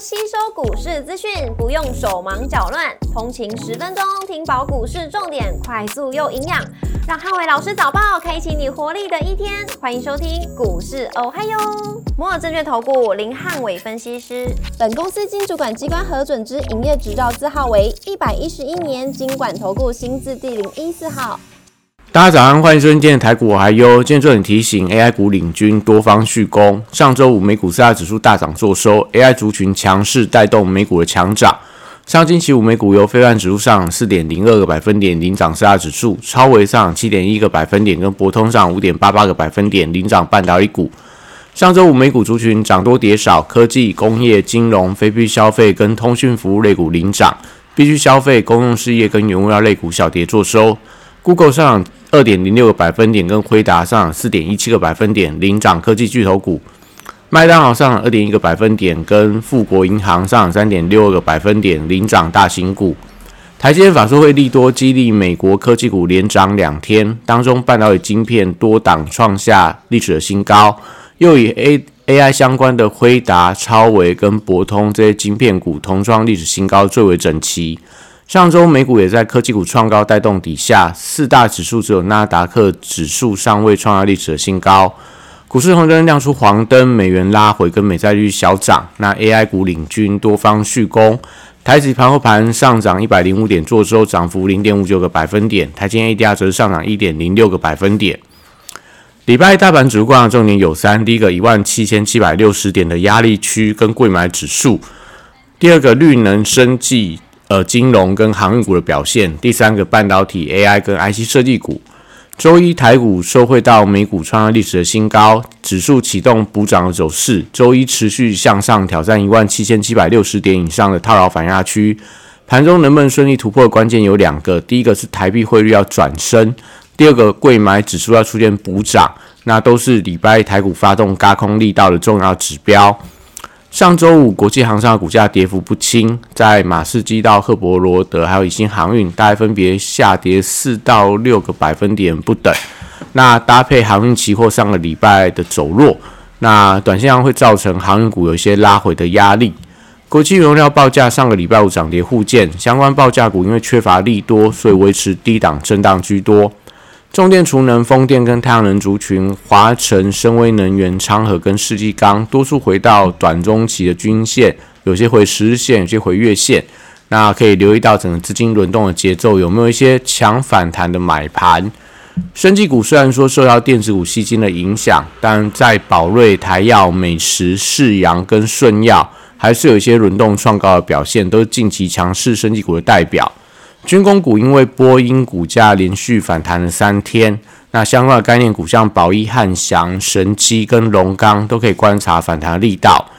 吸收股市资讯，不用手忙脚乱，通勤十分钟听饱股市重点，快速又营养，让汉伟老师早报开启你活力的一天。欢迎收听股市哦嗨哟，摩尔证券投顾林汉伟分析师，本公司经主管机关核准之营业执照字号为一百一十一年经管投顾新字第零一四号。大家早上，欢迎收听今天的台股我还优。今天重点提醒，AI 股领军，多方续攻。上周五美股四大指数大涨作收，AI 族群强势带动美股的强涨。上星期五美股由非万指数上四点零二个百分点领涨四大指数，超微上七点一个百分点，跟博通上五点八八个百分点领涨半导体股。上周五美股族群涨多跌少，科技、工业、金融、非必消费跟通讯服务类股领涨，必须消费、公用事业跟原物料类股小跌作收。Google 上涨二点零六个百分点，跟辉达上涨四点一七个百分点，领涨科技巨头股。麦当劳上涨二点一个百分点，跟富国银行上涨三点六个百分点，领涨大型股。台积电法说会利多激励美国科技股连涨两天，当中半导体晶片多档创下历史的新高，又以 A AI 相关的辉达、超维跟博通这些晶片股同创历史新高，最为整齐。上周美股也在科技股创高带动底下，四大指数只有纳达克指数尚未创下历史的新高。股市红灯亮出黄灯，美元拉回，跟美债率小涨。那 AI 股领军，多方续攻。台指盘后盘上涨一百零五点，做收涨幅零点五九个百分点。台积 ADR 则是上涨一点零六个百分点。礼拜大盘指数观察重点有三：第一个一万七千七百六十点的压力区跟贵买指数；第二个绿能生技。呃，金融跟航运股的表现。第三个，半导体、AI 跟 IC 设计股。周一台股收汇到美股创下历史的新高，指数启动补涨的走势。周一持续向上挑战一万七千七百六十点以上的套牢反压区。盘中能不能顺利突破的关键有两个：第一个是台币汇率要转升；第二个，贵买指数要出现补涨。那都是礼拜台股发动高空力道的重要指标。上周五，国际航商的股价跌幅不轻，在马士基到赫伯罗德，还有以兴航运，大概分别下跌四到六个百分点不等。那搭配航运期货上个礼拜的走弱，那短线上会造成航运股有一些拉回的压力。国际原料报价上个礼拜五涨跌互见，相关报价股因为缺乏利多，所以维持低档震荡居多。重电、储能、风电跟太阳能族群，华晨、深威能源、昌河跟世纪钢，多数回到短中期的均线，有些回十日线，有些回月线。那可以留意到整个资金轮动的节奏，有没有一些强反弹的买盘？生技股虽然说受到电子股吸金的影响，但在宝瑞、台药、美食、世阳跟顺药，还是有一些轮动创高的表现，都是近期强势生技股的代表。军工股因为波音股价连续反弹了三天，那相关的概念股像宝一、汉翔、神机跟龙钢都可以观察反弹的力道。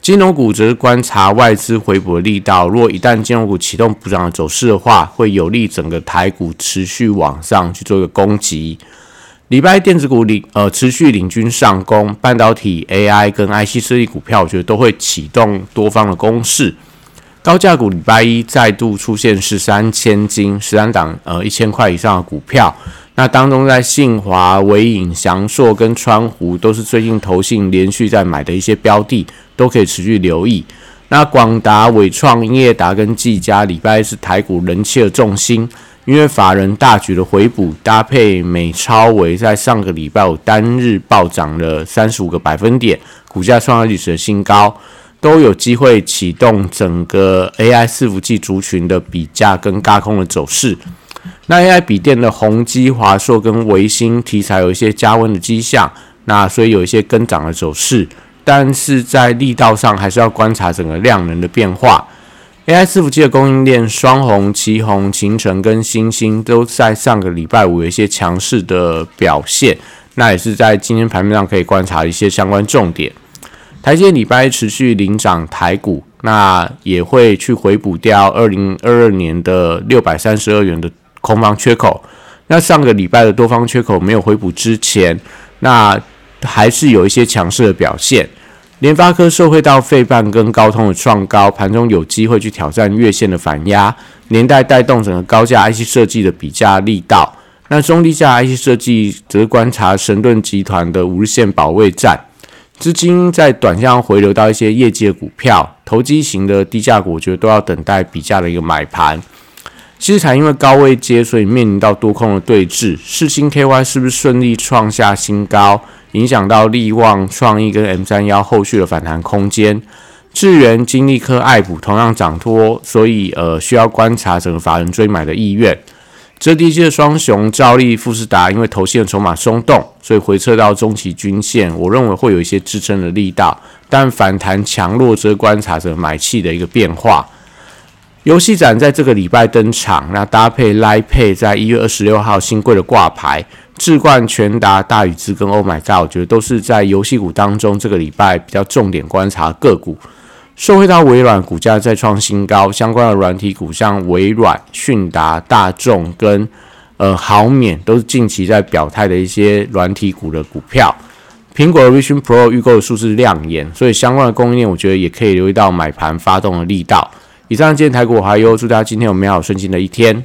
金融股则是观察外资回补的力道。如果一旦金融股启动补涨的走势的话，会有利整个台股持续往上去做一个攻击。礼拜电子股领呃持续领军上攻，半导体、AI 跟 IC 设计股票，我觉得都会启动多方的攻势。高价股礼拜一再度出现十三千金十三档呃一千块以上的股票，那当中在信华、伟影、翔硕跟川湖都是最近投信连续在买的一些标的，都可以持续留意。那广达、伟创、英业达跟技嘉礼拜一是台股人气的重心，因为法人大举的回补，搭配美超伟在上个礼拜五单日暴涨了三十五个百分点，股价创下历史的新高。都有机会启动整个 AI 伺服器族群的比价跟高空的走势。那 AI 笔电的宏基、华硕跟维新题材有一些加温的迹象，那所以有一些跟涨的走势，但是在力道上还是要观察整个量能的变化。AI 伺服器的供应链双红、旗红、秦城跟星星都在上个礼拜五有一些强势的表现，那也是在今天盘面上可以观察一些相关重点。台积礼拜持续领涨台股，那也会去回补掉二零二二年的六百三十二元的空方缺口。那上个礼拜的多方缺口没有回补之前，那还是有一些强势的表现。联发科受惠到费半跟高通的创高，盘中有机会去挑战月线的反压，连带带动整个高价 IC 设计的比价力道。那中低价 IC 设计则观察神盾集团的五日线保卫战。资金在短线回流到一些业绩的股票，投机型的低价股，我觉得都要等待比价的一个买盘。其实才因为高位接，所以面临到多空的对峙。世星 KY 是不是顺利创下新高，影响到利旺创意跟 M 三幺后续的反弹空间？智源、金利科、爱普同样涨脱，所以呃需要观察整个法人追买的意愿。这低阶的双雄兆利、富士达，因为头线筹码松动，所以回撤到中期均线，我认为会有一些支撑的力道，但反弹强弱则观察着买气的一个变化。游戏展在这个礼拜登场，那搭配 Live Pay 在一月二十六号新贵的挂牌，智冠、全达、大宇资跟 Oh My God，我觉得都是在游戏股当中这个礼拜比较重点观察个股。受惠到微软股价再创新高，相关的软体股像微软、迅达、大众跟呃豪免，都是近期在表态的一些软体股的股票。苹果的 Vision Pro 预购数字亮眼，所以相关的供应链，我觉得也可以留意到买盘发动的力道。以上今天台股还有，祝大家今天有美好顺心的一天。